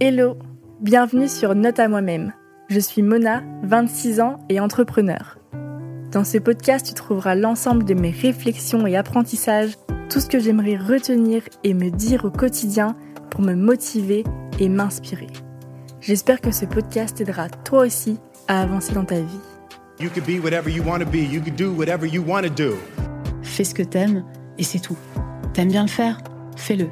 Hello, bienvenue sur Note à moi-même. Je suis Mona, 26 ans et entrepreneur. Dans ce podcast, tu trouveras l'ensemble de mes réflexions et apprentissages, tout ce que j'aimerais retenir et me dire au quotidien pour me motiver et m'inspirer. J'espère que ce podcast t'aidera toi aussi à avancer dans ta vie. You could be whatever you want to be. You could do whatever you want to do. Fais ce que t'aimes et c'est tout. T'aimes bien le faire? Fais-le.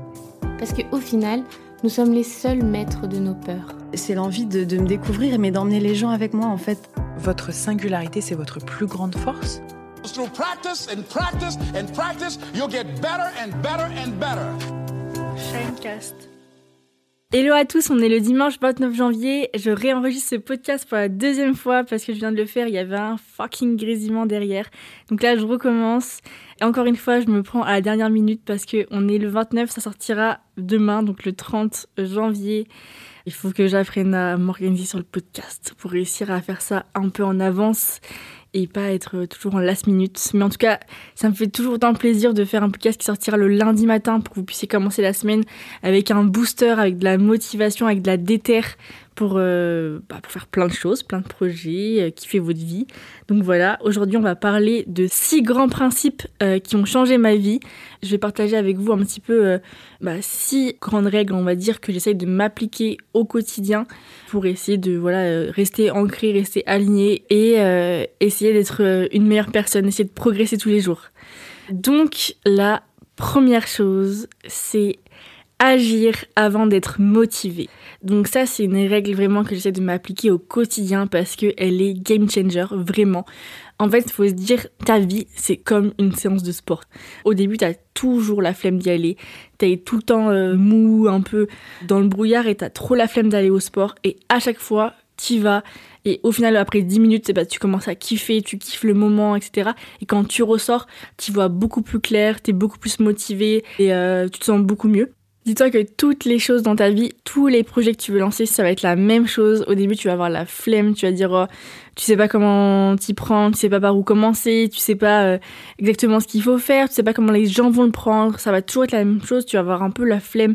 Parce qu'au final, nous sommes les seuls maîtres de nos peurs. C'est l'envie de, de me découvrir, mais d'emmener les gens avec moi en fait. Votre singularité, c'est votre plus grande force? Through practice and practice and practice, you'll get better and better and better. Shinecast. Hello à tous, on est le dimanche 29 janvier. Je réenregistre ce podcast pour la deuxième fois parce que je viens de le faire, il y avait un fucking grésillement derrière. Donc là, je recommence. Et encore une fois, je me prends à la dernière minute parce que on est le 29, ça sortira demain, donc le 30 janvier. Il faut que j'apprenne à m'organiser sur le podcast pour réussir à faire ça un peu en avance et pas être toujours en last minute. Mais en tout cas, ça me fait toujours autant plaisir de faire un podcast qui sortira le lundi matin pour que vous puissiez commencer la semaine avec un booster, avec de la motivation, avec de la déterre pour, euh, bah, pour faire plein de choses, plein de projets, euh, kiffer votre vie. Donc voilà, aujourd'hui on va parler de six grands principes euh, qui ont changé ma vie. Je vais partager avec vous un petit peu bah, six grandes règles, on va dire, que j'essaye de m'appliquer au quotidien pour essayer de voilà rester ancré, rester aligné et essayer d'être une meilleure personne, essayer de progresser tous les jours. Donc la première chose, c'est agir avant d'être motivé. Donc ça, c'est une règle vraiment que j'essaie de m'appliquer au quotidien parce qu'elle est game changer, vraiment. En fait, il faut se dire, ta vie, c'est comme une séance de sport. Au début, t'as toujours la flemme d'y aller. T'es tout le temps euh, mou, un peu dans le brouillard et t'as trop la flemme d'aller au sport. Et à chaque fois, t'y vas. Et au final, après 10 minutes, tu commences à kiffer, tu kiffes le moment, etc. Et quand tu ressors, tu vois beaucoup plus clair, t'es beaucoup plus motivé et euh, tu te sens beaucoup mieux. Dis-toi que toutes les choses dans ta vie, tous les projets que tu veux lancer, ça va être la même chose. Au début, tu vas avoir la flemme, tu vas dire, oh, tu sais pas comment t'y prendre, tu sais pas par où commencer, tu sais pas euh, exactement ce qu'il faut faire, tu sais pas comment les gens vont le prendre. Ça va toujours être la même chose, tu vas avoir un peu la flemme.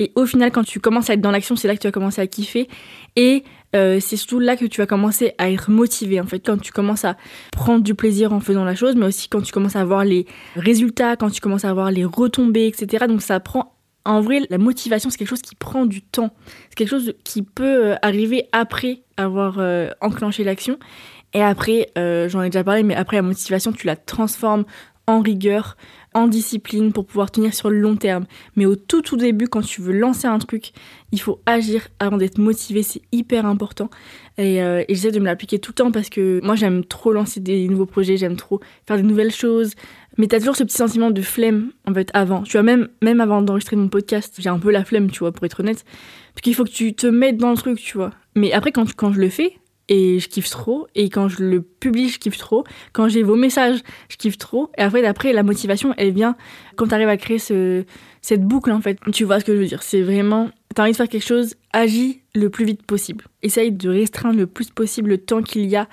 Et au final, quand tu commences à être dans l'action, c'est là que tu vas commencer à kiffer. Et euh, c'est surtout là que tu vas commencer à être motivé. En fait, quand tu commences à prendre du plaisir en faisant la chose, mais aussi quand tu commences à voir les résultats, quand tu commences à voir les retombées, etc. Donc ça prend en vrai, la motivation, c'est quelque chose qui prend du temps. C'est quelque chose qui peut euh, arriver après avoir euh, enclenché l'action. Et après, euh, j'en ai déjà parlé, mais après la motivation, tu la transformes en rigueur, en discipline pour pouvoir tenir sur le long terme. Mais au tout tout début, quand tu veux lancer un truc, il faut agir avant d'être motivé, c'est hyper important. Et, j'essaie de me l'appliquer tout le temps parce que moi j'aime trop lancer des nouveaux projets, j'aime trop faire des nouvelles choses. Mais t'as toujours ce petit sentiment de flemme en fait avant. Tu vois, même, même avant d'enregistrer mon podcast, j'ai un peu la flemme, tu vois, pour être honnête. Parce qu'il faut que tu te mettes dans le truc, tu vois. Mais après, quand, quand je le fais, et je kiffe trop. Et quand je le publie, je kiffe trop. Quand j'ai vos messages, je kiffe trop. Et après, d'après, la motivation, elle vient quand tu arrives à créer ce, cette boucle, en fait. Tu vois ce que je veux dire? C'est vraiment, t'as envie de faire quelque chose, agis le plus vite possible. Essaye de restreindre le plus possible le temps qu'il y a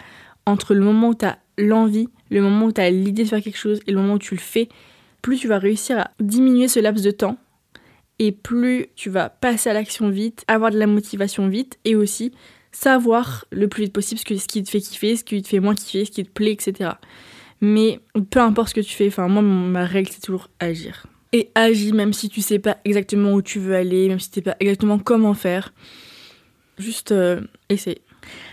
entre le moment où t'as l'envie, le moment où t'as l'idée de faire quelque chose et le moment où tu le fais. Plus tu vas réussir à diminuer ce laps de temps et plus tu vas passer à l'action vite, avoir de la motivation vite et aussi savoir le plus vite possible ce qui te fait kiffer, ce qui te fait moins kiffer, ce qui te plaît, etc. Mais peu importe ce que tu fais, enfin moi ma règle c'est toujours agir. Et agis même si tu sais pas exactement où tu veux aller, même si tu sais pas exactement comment faire. Juste euh, essaye.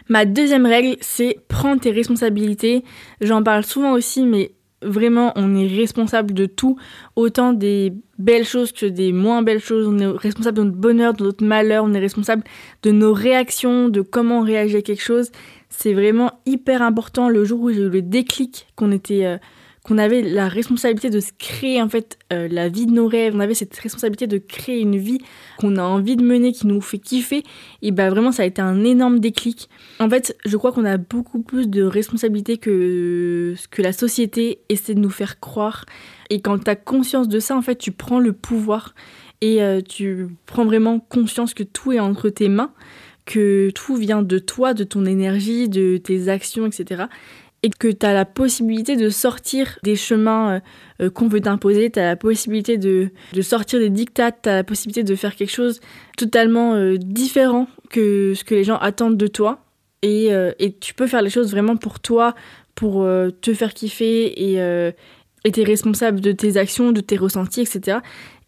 Ma deuxième règle c'est prendre tes responsabilités. J'en parle souvent aussi mais vraiment on est responsable de tout, autant des belles choses que des moins belles choses, on est responsable de notre bonheur, de notre malheur, on est responsable de nos réactions, de comment on réagit à quelque chose. C'est vraiment hyper important le jour où j'ai le déclic qu'on était euh, qu'on avait la responsabilité de créer en fait euh, la vie de nos rêves, on avait cette responsabilité de créer une vie qu'on a envie de mener, qui nous fait kiffer, et bah vraiment ça a été un énorme déclic. En fait, je crois qu'on a beaucoup plus de responsabilités que ce que la société essaie de nous faire croire. Et quand tu as conscience de ça, en fait, tu prends le pouvoir et euh, tu prends vraiment conscience que tout est entre tes mains, que tout vient de toi, de ton énergie, de tes actions, etc. et que tu as la possibilité de sortir des chemins euh, euh, qu'on veut t'imposer, tu as la possibilité de, de sortir des dictates, tu as la possibilité de faire quelque chose totalement euh, différent que ce que les gens attendent de toi. Et, et tu peux faire les choses vraiment pour toi, pour te faire kiffer et et tu es responsable de tes actions, de tes ressentis, etc.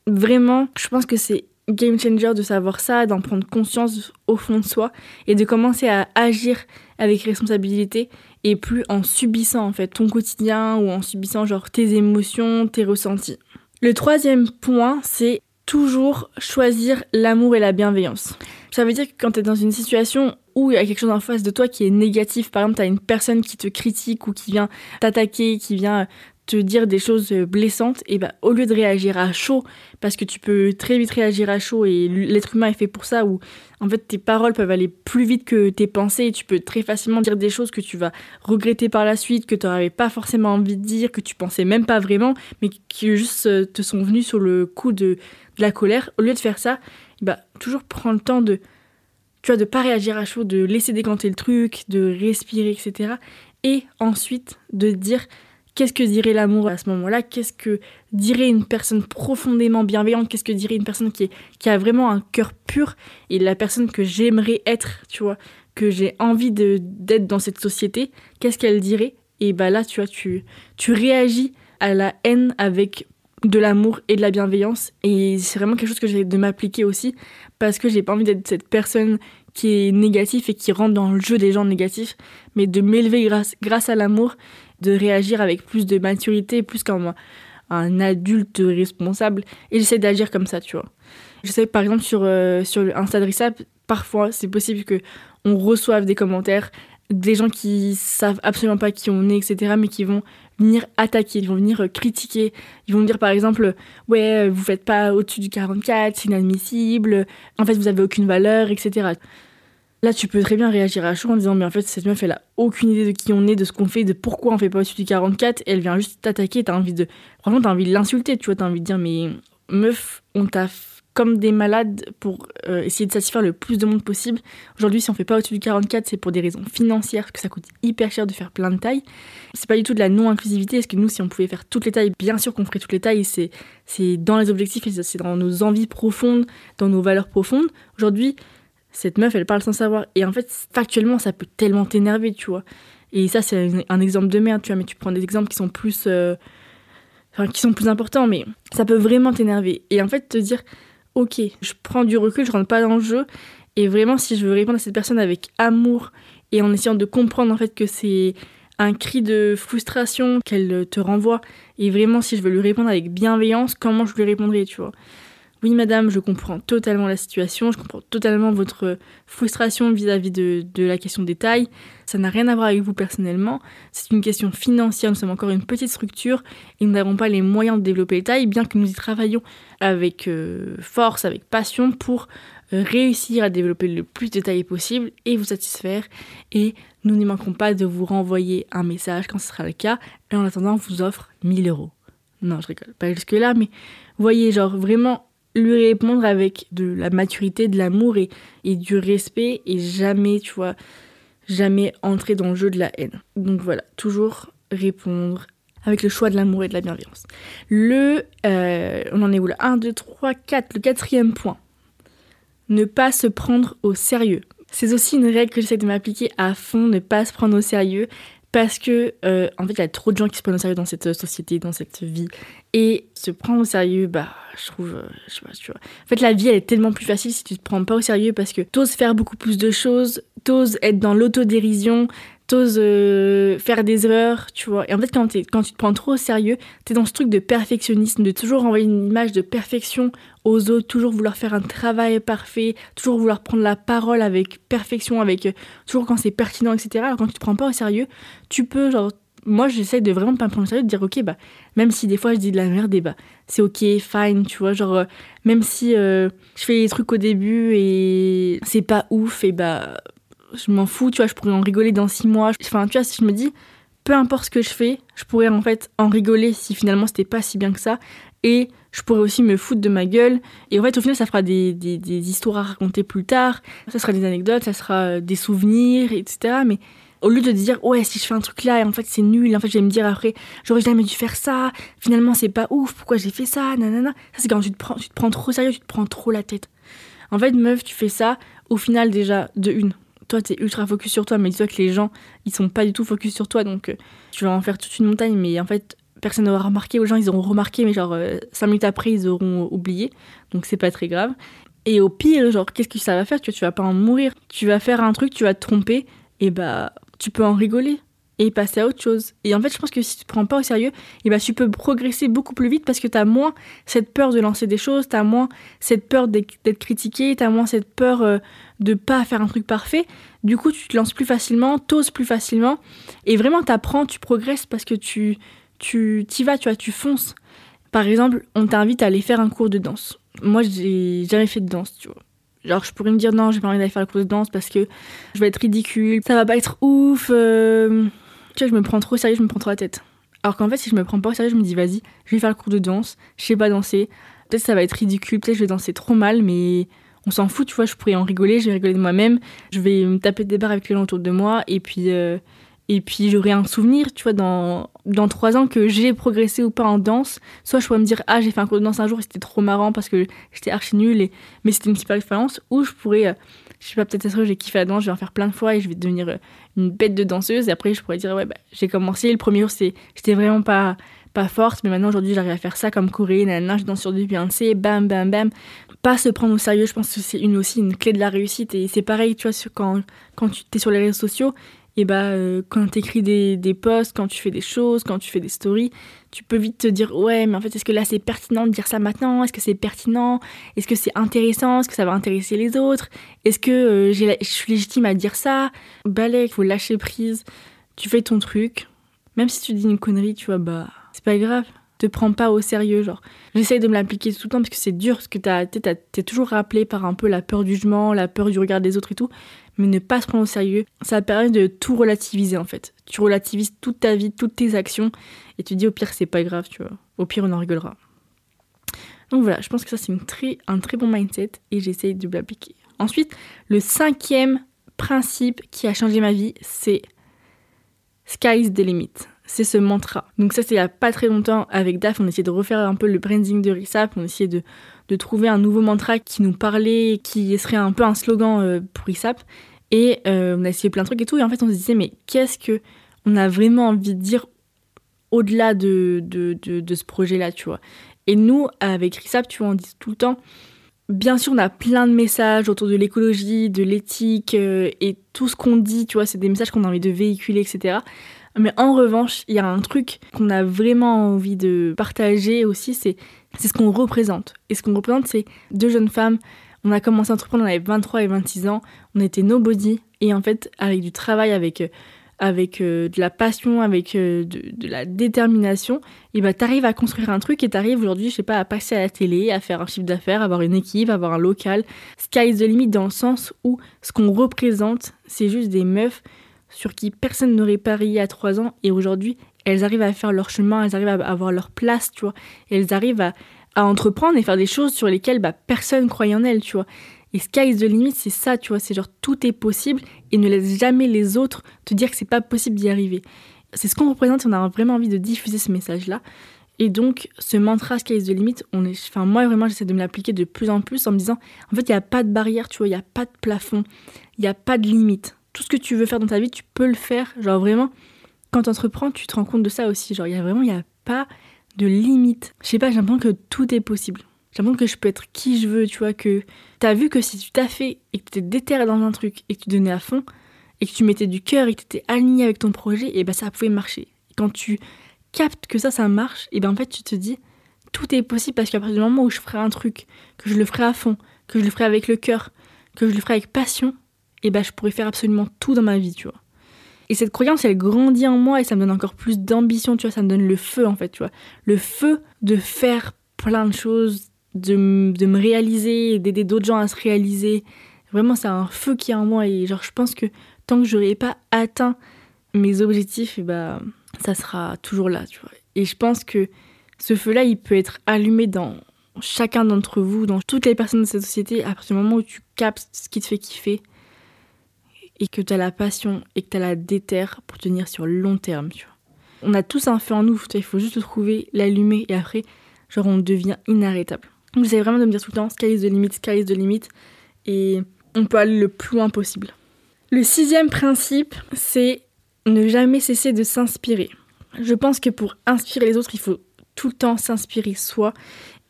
Vraiment, je pense que c'est game changer de savoir ça, d'en prendre conscience au fond de soi et de commencer à agir avec responsabilité et plus en subissant en fait ton quotidien ou en subissant genre tes émotions, tes ressentis. Le troisième point, c'est toujours choisir l'amour et la bienveillance. Ça veut dire que quand tu es dans une situation où il y a quelque chose en face de toi qui est négatif, par exemple, tu as une personne qui te critique ou qui vient t'attaquer, qui vient dire des choses blessantes, et bah au lieu de réagir à chaud, parce que tu peux très vite réagir à chaud et l'être humain est fait pour ça, où en fait tes paroles peuvent aller plus vite que tes pensées et tu peux très facilement dire des choses que tu vas regretter par la suite, que tu n'avais pas forcément envie de dire, que tu pensais même pas vraiment, mais qui juste euh, te sont venus sur le coup de, la colère. Au lieu de faire ça, bah toujours prendre le temps de tu vois, de pas réagir à chaud, de laisser décanter le truc, de respirer, etc. Et ensuite de dire Qu'est-ce que dirait l'amour à ce moment-là Qu'est-ce que dirait une personne profondément bienveillante Qu'est-ce que dirait une personne qui, a vraiment un cœur pur et la personne que j'aimerais être, tu vois, que j'ai envie d'être dans cette société Qu'est-ce qu'elle dirait? Et bah là, tu vois, tu, tu réagis à la haine avec de l'amour et de la bienveillance. Et c'est vraiment quelque chose que j'ai de m'appliquer aussi parce que j'ai pas envie d'être cette personne qui est négative et qui rentre dans le jeu des gens négatifs, mais de m'élever grâce à l'amour de réagir avec plus de maturité, plus comme un adulte responsable. Et j'essaie d'agir comme ça, tu vois. Je sais par exemple sur, euh, sur Insta parfois c'est possible que on reçoive des commentaires des gens qui savent absolument pas qui on est, etc., mais qui vont venir attaquer, ils vont venir critiquer, ils vont dire par exemple ouais vous faites pas au-dessus du 44, c'est inadmissible, en fait vous avez aucune valeur, etc. Là, tu peux très bien réagir à chaud en disant, mais en fait, cette meuf, elle a aucune idée de qui on est, de ce qu'on fait, de pourquoi on fait pas au-dessus du 44, et elle vient juste t'attaquer, t'as envie de. Franchement, t'as envie de l'insulter, tu vois, t'as envie de dire, mais meuf, on t'a comme des malades pour euh, essayer de satisfaire le plus de monde possible. Aujourd'hui, si on fait pas au-dessus du 44, c'est pour des raisons financières, parce que ça coûte hyper cher de faire plein de tailles. C'est pas du tout de la non-inclusivité, parce que nous, si on pouvait faire toutes les tailles, bien sûr qu'on ferait toutes les tailles, c'est, c'est dans les objectifs, c'est dans nos envies profondes, dans nos valeurs profondes. Aujourd'hui, cette meuf, elle parle sans savoir. Et en fait, factuellement, ça peut tellement t'énerver, tu vois. Et ça, c'est un, exemple de merde, tu vois. Mais tu prends des exemples qui sont plus. Euh, enfin, qui sont plus importants, mais ça peut vraiment t'énerver. Et en fait, te dire, ok, je prends du recul, je rentre pas dans le jeu. Et vraiment, si je veux répondre à cette personne avec amour et en essayant de comprendre en fait que c'est un cri de frustration qu'elle te renvoie, et vraiment, si je veux lui répondre avec bienveillance, comment je lui répondrai, tu vois. Oui, madame, je comprends totalement la situation, je comprends totalement votre frustration vis-à-vis de, la question des tailles. Ça n'a rien à voir avec vous personnellement. C'est une question financière. Nous sommes encore une petite structure et nous n'avons pas les moyens de développer les tailles, bien que nous y travaillons avec euh, force, avec passion pour euh, réussir à développer le plus de tailles possible et vous satisfaire. Et nous n'y manquerons pas de vous renvoyer un message quand ce sera le cas. Et en attendant, on vous offre 1000 euros. Non, je rigole, pas jusque-là, mais voyez, genre vraiment lui répondre avec de la maturité, de l'amour et, du respect et jamais, tu vois, jamais entrer dans le jeu de la haine. Donc voilà, toujours répondre avec le choix de l'amour et de la bienveillance. Le, euh, on en est où là? 1, 2, 3, 4, le quatrième point. Ne pas se prendre au sérieux. C'est aussi une règle que j'essaie de m'appliquer à fond, ne pas se prendre au sérieux parce que euh, en fait il y a trop de gens qui se prennent au sérieux dans cette société, dans cette vie et se prendre au sérieux, bah je trouve, euh, je sais pas, tu vois. En fait la vie elle est tellement plus facile si tu te prends pas au sérieux parce que t'oses faire beaucoup plus de choses, t'oses être dans l'autodérision, t'oses euh, faire des erreurs, tu vois. Et en fait, quand, quand tu te prends trop au sérieux, t'es dans ce truc de perfectionnisme, de toujours envoyer une image de perfection aux autres, toujours vouloir faire un travail parfait, toujours vouloir prendre la parole avec perfection, avec euh, toujours quand c'est pertinent, etc. Alors quand tu te prends pas au sérieux, tu peux, genre, moi j'essaie de vraiment pas me prendre au sérieux, de dire ok, bah, même si des fois je dis de la merde, bah, c'est ok, fine, tu vois, genre, euh, même si je fais des trucs au début et c'est pas ouf, et bah, je m'en fous, tu vois, je pourrais en rigoler dans six mois. Enfin, tu vois, si je me dis, peu importe ce que je fais, je pourrais en fait en rigoler si finalement c'était pas si bien que ça. Et je pourrais aussi me foutre de ma gueule. Et en fait, au final, ça fera des, des, histoires à raconter plus tard. Ça sera des anecdotes, ça sera euh, des souvenirs, etc. Mais Au lieu de dire, ouais, si je fais un truc là, et en fait c'est nul, en fait je vais me dire après, j'aurais jamais dû faire ça, finalement c'est pas ouf, pourquoi j'ai fait ça, nanana. Ça c'est quand tu te, prends, tu te prends trop sérieux, tu te prends trop la tête. En fait, meuf, tu fais ça, au final déjà, de une, toi t'es ultra focus sur toi, mais dis-toi que les gens, ils sont pas du tout focus sur toi, donc euh, tu vas en faire toute une montagne, mais en fait, personne n'aura remarqué, aux gens ils auront remarqué, mais genre 5 minutes après ils auront oublié, donc c'est pas très grave. Et au pire, genre, qu'est-ce que ça va faire? Tu vois, tu vas pas en mourir. Tu vas faire un truc, tu vas te tromper, et bah, tu peux en rigoler et passer à autre chose. Et en fait, je pense que si tu te prends pas au sérieux, et bah, tu peux progresser beaucoup plus vite parce que tu as moins cette peur de lancer des choses, tu as moins cette peur d'être critiqué, tu as moins cette peur euh, de pas faire un truc parfait. Du coup, tu te lances plus facilement, t'oses plus facilement, et vraiment, tu apprends, tu progresses parce que tu tu y vas, tu vois, tu fonces. Par exemple, on t'invite à aller faire un cours de danse. Moi, j'ai jamais fait de danse, tu vois. Genre, je pourrais me dire non, j'ai pas envie d'aller faire le cours de danse parce que je vais être ridicule, ça va pas être ouf. Euh, tu vois, je me prends trop au sérieux, je me prends trop la tête. Alors qu'en fait, si je me prends pas au sérieux, je me dis vas-y, je vais faire le cours de danse, je sais pas danser. Peut-être ça va être ridicule, peut-être je vais danser trop mal, mais on s'en fout, tu vois, je pourrais en rigoler, je vais rigoler de moi-même, je vais me taper des barres avec les gens autour de moi, et puis, euh, et puis j'aurai un souvenir, tu vois, dans, dans trois ans que j'ai progressé ou pas en danse. Soit je pourrais me dire, ah, j'ai fait un cours de danse un jour et c'était trop marrant parce que j'étais archi nulle, et... mais c'était une super expérience. Ou je pourrais, euh, je sais pas, peut-être ça j'ai kiffé la danse, je vais en faire plein de fois et je vais devenir euh, une bête de danseuse. Et après, je pourrais dire, ouais, bah, j'ai commencé, le premier jour, j'étais vraiment pas, pas forte, mais maintenant aujourd'hui, j'arrive à faire ça comme Corée, nanana, je danse sur du Beyoncé, bam, bam, bam. Pas se prendre au sérieux, je pense que c'est une, aussi une clé de la réussite. Et c'est pareil, tu vois, quand, quand tu es sur les réseaux sociaux, et bah euh, quand tu écris des, des posts, quand tu fais des choses, quand tu fais des stories, tu peux vite te dire ouais mais en fait est-ce que là c'est pertinent de dire ça maintenant? Est-ce que c'est pertinent? Est-ce que c'est intéressant? Est-ce que ça va intéresser les autres? Est-ce que euh, je suis légitime à dire ça? Balai, faut lâcher prise. Tu fais ton truc. Même si tu dis une connerie, tu vois, bah c'est pas grave. Te prends pas au sérieux, genre. J'essaye de me l'appliquer tout le temps parce que c'est dur, parce que t'es toujours rappelé par un peu la peur du jugement, la peur du regard des autres et tout mais ne pas se prendre au sérieux, ça permet de tout relativiser en fait. Tu relativises toute ta vie, toutes tes actions, et tu dis au pire c'est pas grave, tu vois. Au pire on en rigolera. Donc voilà, je pense que ça c'est un très bon mindset et j'essaye de l'appliquer. Ensuite, le cinquième principe qui a changé ma vie, c'est Sky's the limit. C'est ce mantra. Donc ça, c'est il n'y a pas très longtemps avec DAF, on essayait de refaire un peu le branding de RISAP, on essayait de, de trouver un nouveau mantra qui nous parlait, qui serait un peu un slogan euh, pour RISAP. Et euh, on a essayé plein de trucs et tout. Et en fait, on se disait, mais qu'est-ce que on a vraiment envie de dire au-delà de, de, de, ce projet-là, tu vois? Et nous, avec RISAP, tu vois, on dit tout le temps, bien sûr, on a plein de messages autour de l'écologie, de l'éthique, euh, et tout ce qu'on dit, tu vois, c'est des messages qu'on a envie de véhiculer, etc. Mais en revanche, il y a un truc qu'on a vraiment envie de partager aussi, c'est ce qu'on représente. Et ce qu'on représente, c'est deux jeunes femmes on a commencé à entreprendre, on avait 23 et 26 ans, on était nobody, et en fait, avec du travail, avec, euh, avec euh, de la passion, avec euh, de, la détermination, et bah t'arrives à construire un truc et t'arrives aujourd'hui, je sais pas, à passer à la télé, à faire un chiffre d'affaires, avoir une équipe, avoir un local. Sky is the limit dans le sens où ce qu'on représente, c'est juste des meufs sur qui personne n'aurait parié à 3 ans, et aujourd'hui, elles arrivent à faire leur chemin, elles arrivent à avoir leur place, tu vois, elles arrivent à à entreprendre et faire des choses sur lesquelles bah, personne croyait en elle, tu vois. Et sky is the limit, c'est ça, tu vois, c'est genre tout est possible et ne laisse jamais les autres te dire que c'est pas possible d'y arriver. C'est ce qu'on représente, on a vraiment envie de diffuser ce message-là. Et donc, ce mantra Sky is the limit, on est, enfin, moi vraiment, j'essaie de me l'appliquer de plus en plus en me disant, en fait, il n'y a pas de barrière, tu vois, il n'y a pas de plafond, il n'y a pas de limite. Tout ce que tu veux faire dans ta vie, tu peux le faire. Genre vraiment, quand tu entreprends, tu te rends compte de ça aussi. Genre, il y a vraiment, il n'y a pas de limite. Je sais pas, j'ai l'impression que tout est possible. J'ai l'impression que je peux être qui je veux, tu vois, que t'as vu que si tu t'as fait et que t'es déterré dans un truc et que tu donnais à fond et que tu mettais du cœur et que t'étais aligné avec ton projet, et ben ça pouvait marcher. quand tu captes que ça, ça marche, et ben en fait tu te dis tout est possible parce qu'à partir du moment où je ferai un truc, que je le ferai à fond, que je le ferai avec le cœur, que je le ferai avec passion, et ben je pourrais faire absolument tout dans ma vie, tu vois. Et cette croyance, elle grandit en moi et ça me donne encore plus d'ambition, tu vois, ça me donne le feu en fait, tu vois. Le feu de faire plein de choses, de, de me réaliser, d'aider d'autres gens à se réaliser. Vraiment, c'est un feu qui est en moi et genre, je pense que tant que j'aurai pas atteint mes objectifs, et bah, ça sera toujours là, tu vois. Et je pense que ce feu-là, il peut être allumé dans chacun d'entre vous, dans toutes les personnes de cette société, à partir du moment où tu captes ce qui te fait kiffer, et que tu as la passion et que tu as la déterre pour tenir sur le long terme, tu vois. On a tous un feu en nous, il faut juste le trouver, l'allumer et après, genre, on devient inarrêtable. Donc, j'essaie vraiment de me dire tout le temps, sky is the limit, sky is the limit, et on peut aller le plus loin possible. Le sixième principe, c'est ne jamais cesser de s'inspirer. Je pense que pour inspirer les autres, il faut tout le temps s'inspirer soi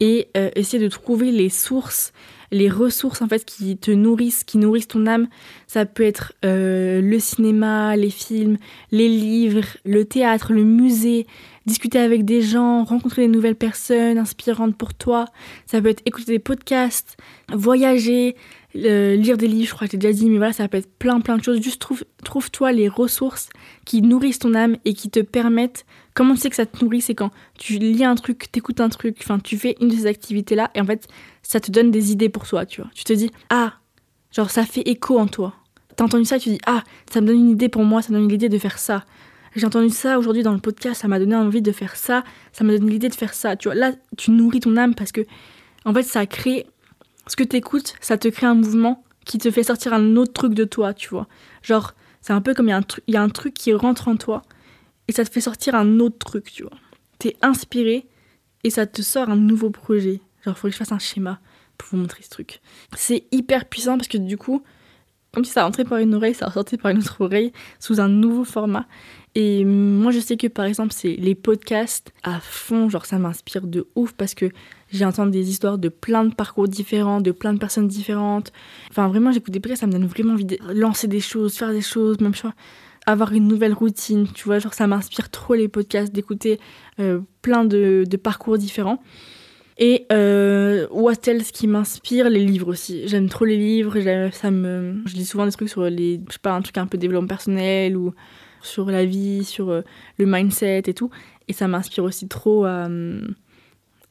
et euh, essayer de trouver les sources, les ressources en fait qui te nourrissent, qui nourrissent ton âme. Ça peut être euh, le cinéma, les films, les livres, le théâtre, le musée, discuter avec des gens, rencontrer de nouvelles personnes inspirantes pour toi. Ça peut être écouter des podcasts, voyager, lire des livres, je crois que j'ai déjà dit, mais voilà, ça peut être plein plein de choses. Juste trouve, trouve-toi les ressources qui nourrissent ton âme et qui te permettent. Comment tu sais que ça te nourrit C'est quand tu lis un truc, t'écoutes un truc, enfin tu fais une de ces activités-là et en fait ça te donne des idées pour toi, tu vois. Tu te dis, ah, genre ça fait écho en toi. T'as entendu ça, tu dis, ah, ça me donne une idée pour moi, ça me donne l'idée de faire ça. J'ai entendu ça aujourd'hui dans le podcast, ça m'a donné envie de faire ça, ça m'a donné l'idée de faire ça. Tu vois, là, tu nourris ton âme parce que, en fait, ça crée ce que t'écoutes, ça te crée un mouvement qui te fait sortir un autre truc de toi, tu vois. Genre, c'est un peu comme il y, a un truc qui rentre en toi et ça te fait sortir un autre truc, tu vois. T'es inspiré et ça te sort un nouveau projet. Genre, faudrait que je fasse un schéma pour vous montrer ce truc. C'est hyper puissant parce que du coup, comme si ça rentrait par une oreille, ça ressortait par une autre oreille sous un nouveau format. Et moi, je sais que par exemple, c'est les podcasts à fond, genre ça m'inspire de ouf parce que j'ai entendu des histoires de plein de parcours différents, de plein de personnes différentes. Enfin, vraiment, j'écoute des podcasts, ça me donne vraiment envie de lancer des choses, faire des choses, même choix avoir une nouvelle routine, tu vois, genre ça m'inspire trop les podcasts, d'écouter euh, plein de, parcours différents. Et euh, what else qui m'inspire? Les livres aussi. J'aime trop les livres, ça me... je lis souvent des trucs sur les, je sais pas, un truc un peu développement personnel ou sur la vie, sur euh, le mindset et tout. Et ça m'inspire aussi trop à,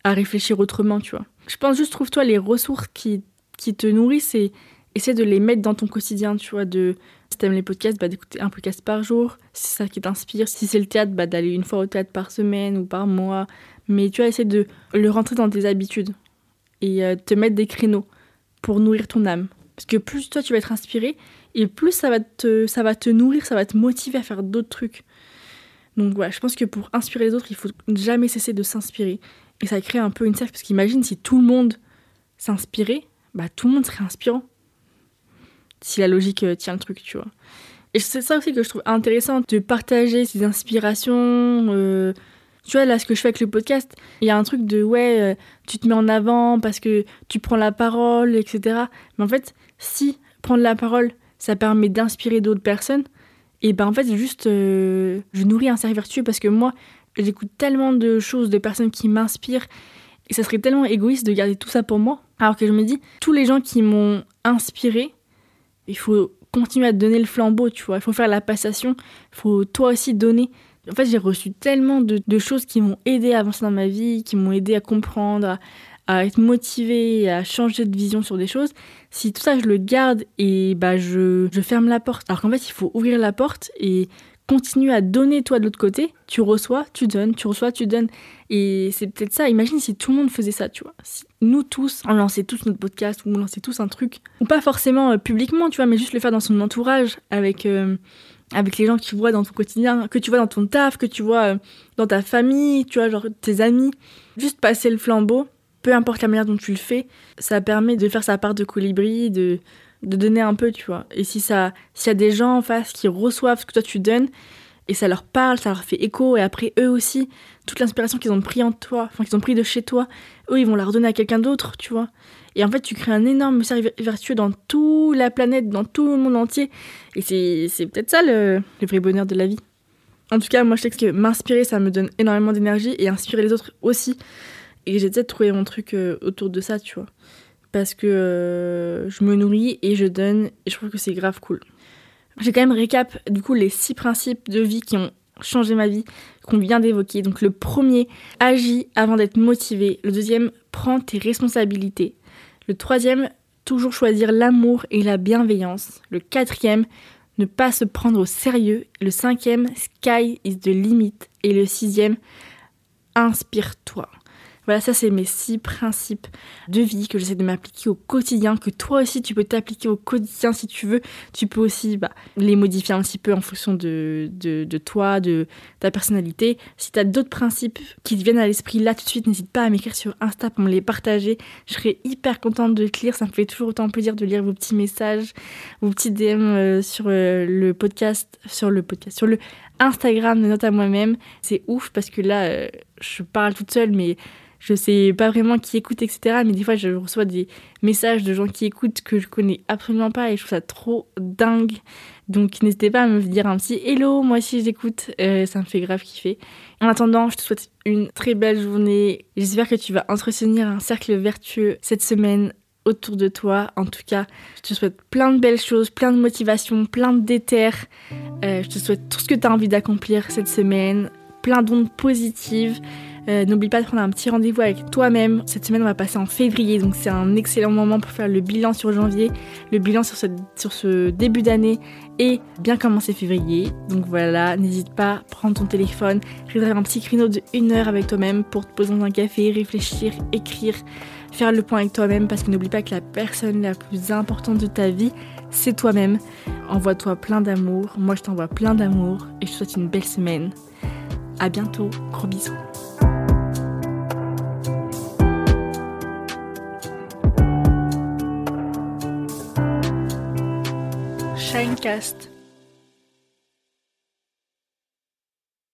à, réfléchir autrement, tu vois. Je pense juste, trouve-toi les ressources qui, qui te nourrissent et essaie de les mettre dans ton quotidien, tu vois. De, si t'aimes les podcasts, bah, d'écouter un podcast par jour. Si c'est ça qui t'inspire. Si c'est le théâtre, bah, d'aller une fois au théâtre par semaine ou par mois. Mais tu vois, essayer de le rentrer dans tes habitudes et euh, te mettre des créneaux pour nourrir ton âme. Parce que plus toi tu vas être inspiré, et plus ça va te, ça va te nourrir, ça va te motiver à faire d'autres trucs. Donc voilà, je pense que pour inspirer les autres, il faut jamais cesser de s'inspirer. Et ça crée un peu une cercle, parce qu'imagine si tout le monde s'inspirait, bah tout le monde serait inspirant. Si la logique euh, tient le truc, tu vois. Et c'est ça aussi que je trouve intéressant, de partager ses inspirations. Euh, tu vois, là, ce que je fais avec le podcast, il y a un truc de ouais, euh, tu te mets en avant parce que tu prends la parole, etc. Mais en fait, si prendre la parole, ça permet d'inspirer d'autres personnes, et ben en fait, juste, je nourris un cercle vertueux parce que moi, j'écoute tellement de choses, de personnes qui m'inspirent, et ça serait tellement égoïste de garder tout ça pour moi. Alors que je me dis, tous les gens qui m'ont inspiré, il faut continuer à donner le flambeau, tu vois, il faut faire la passation, il faut toi aussi donner. En fait, j'ai reçu tellement de, choses qui m'ont aidé à avancer dans ma vie, qui m'ont aidé à comprendre, à, être motivé, à changer de vision sur des choses, si tout ça je le garde et bah je, je ferme la porte. Alors qu'en fait il faut ouvrir la porte et continuer à donner toi de l'autre côté, tu reçois, tu donnes, tu reçois, tu donnes. Et c'est peut-être ça, imagine si tout le monde faisait ça, tu vois. Si nous tous, on lançait tous notre podcast ou on lançait tous un truc, ou pas forcément euh, publiquement, tu vois, mais juste le faire dans son entourage avec... Euh, avec les gens que tu dans ton quotidien, que tu vois dans ton taf, que tu vois euh, dans ta famille, tu vois, genre tes amis. Juste passer le flambeau peu importe la manière dont tu le fais, ça permet de faire sa part de colibri, de, de donner un peu, tu vois. Et si ça, s'il y a des gens en face qui reçoivent ce que toi tu donnes, et ça leur parle, ça leur fait écho, et après eux aussi, toute l'inspiration qu'ils ont pris en toi, enfin qu'ils ont pris de chez toi, eux ils vont la redonner à quelqu'un d'autre, tu vois. Et en fait, tu crées un énorme cercle vertueux dans toute la planète, dans tout le monde entier. Et c'est peut-être ça le, le vrai bonheur de la vie. En tout cas, moi je sais que m'inspirer, ça me donne énormément d'énergie, et inspirer les autres aussi. Et j'essaie de trouver mon truc euh, autour de ça, tu vois. Parce que euh, je me nourris et je donne, et je trouve que c'est grave cool. J'ai quand même récap, du coup, les six principes de vie qui ont changé ma vie, qu'on vient d'évoquer. Donc le premier, agis avant d'être motivé. Le deuxième, prends tes responsabilités. Le troisième, toujours choisir l'amour et la bienveillance. Le quatrième, ne pas se prendre au sérieux. Le cinquième, sky is the limit. Et le sixième, inspire-toi. Voilà, ça c'est mes six principes de vie que j'essaie de m'appliquer au quotidien, que toi aussi tu peux t'appliquer au quotidien si tu veux. Tu peux aussi bah, les modifier un petit peu en fonction de, toi, de ta personnalité. Si tu d'autres principes qui te viennent à l'esprit là tout de suite, n'hésite pas à m'écrire sur Insta pour me les partager. Je serais hyper contente de te lire, ça me fait toujours autant plaisir de lire vos petits messages, vos petits DM euh, sur euh, le podcast, sur le podcast, sur le Instagram de Note à moi-même. C'est ouf parce que là, euh, je parle toute seule, mais je sais pas vraiment qui écoute, etc. Mais des fois, je reçois des messages de gens qui écoutent que je connais absolument pas et je trouve ça trop dingue. Donc, n'hésitez pas à me dire un petit hello, moi aussi j'écoute, euh, ça me fait grave kiffer. En attendant, je te souhaite une très belle journée. J'espère que tu vas entretenir un cercle vertueux cette semaine autour de toi. En tout cas, je te souhaite plein de belles choses, plein de motivation, plein de déter. Euh, je te souhaite tout ce que tu as envie d'accomplir cette semaine, plein d'ondes positives. Euh, N'oublie pas de prendre un petit rendez-vous avec toi-même. Cette semaine, on va passer en février, donc c'est un excellent moment pour faire le bilan sur janvier, le bilan sur ce, sur ce début d'année et bien commencer février. Donc voilà, n'hésite pas, prends ton téléphone, réserve un petit créneau de une heure avec toi-même pour te poser dans un café, réfléchir, écrire, faire le point avec toi-même parce que n'oublie pas que la personne la plus importante de ta vie, c'est toi-même. Envoie-toi plein d'amour, moi je t'envoie plein d'amour et je te souhaite une belle semaine. À bientôt, gros bisous. Shinecast.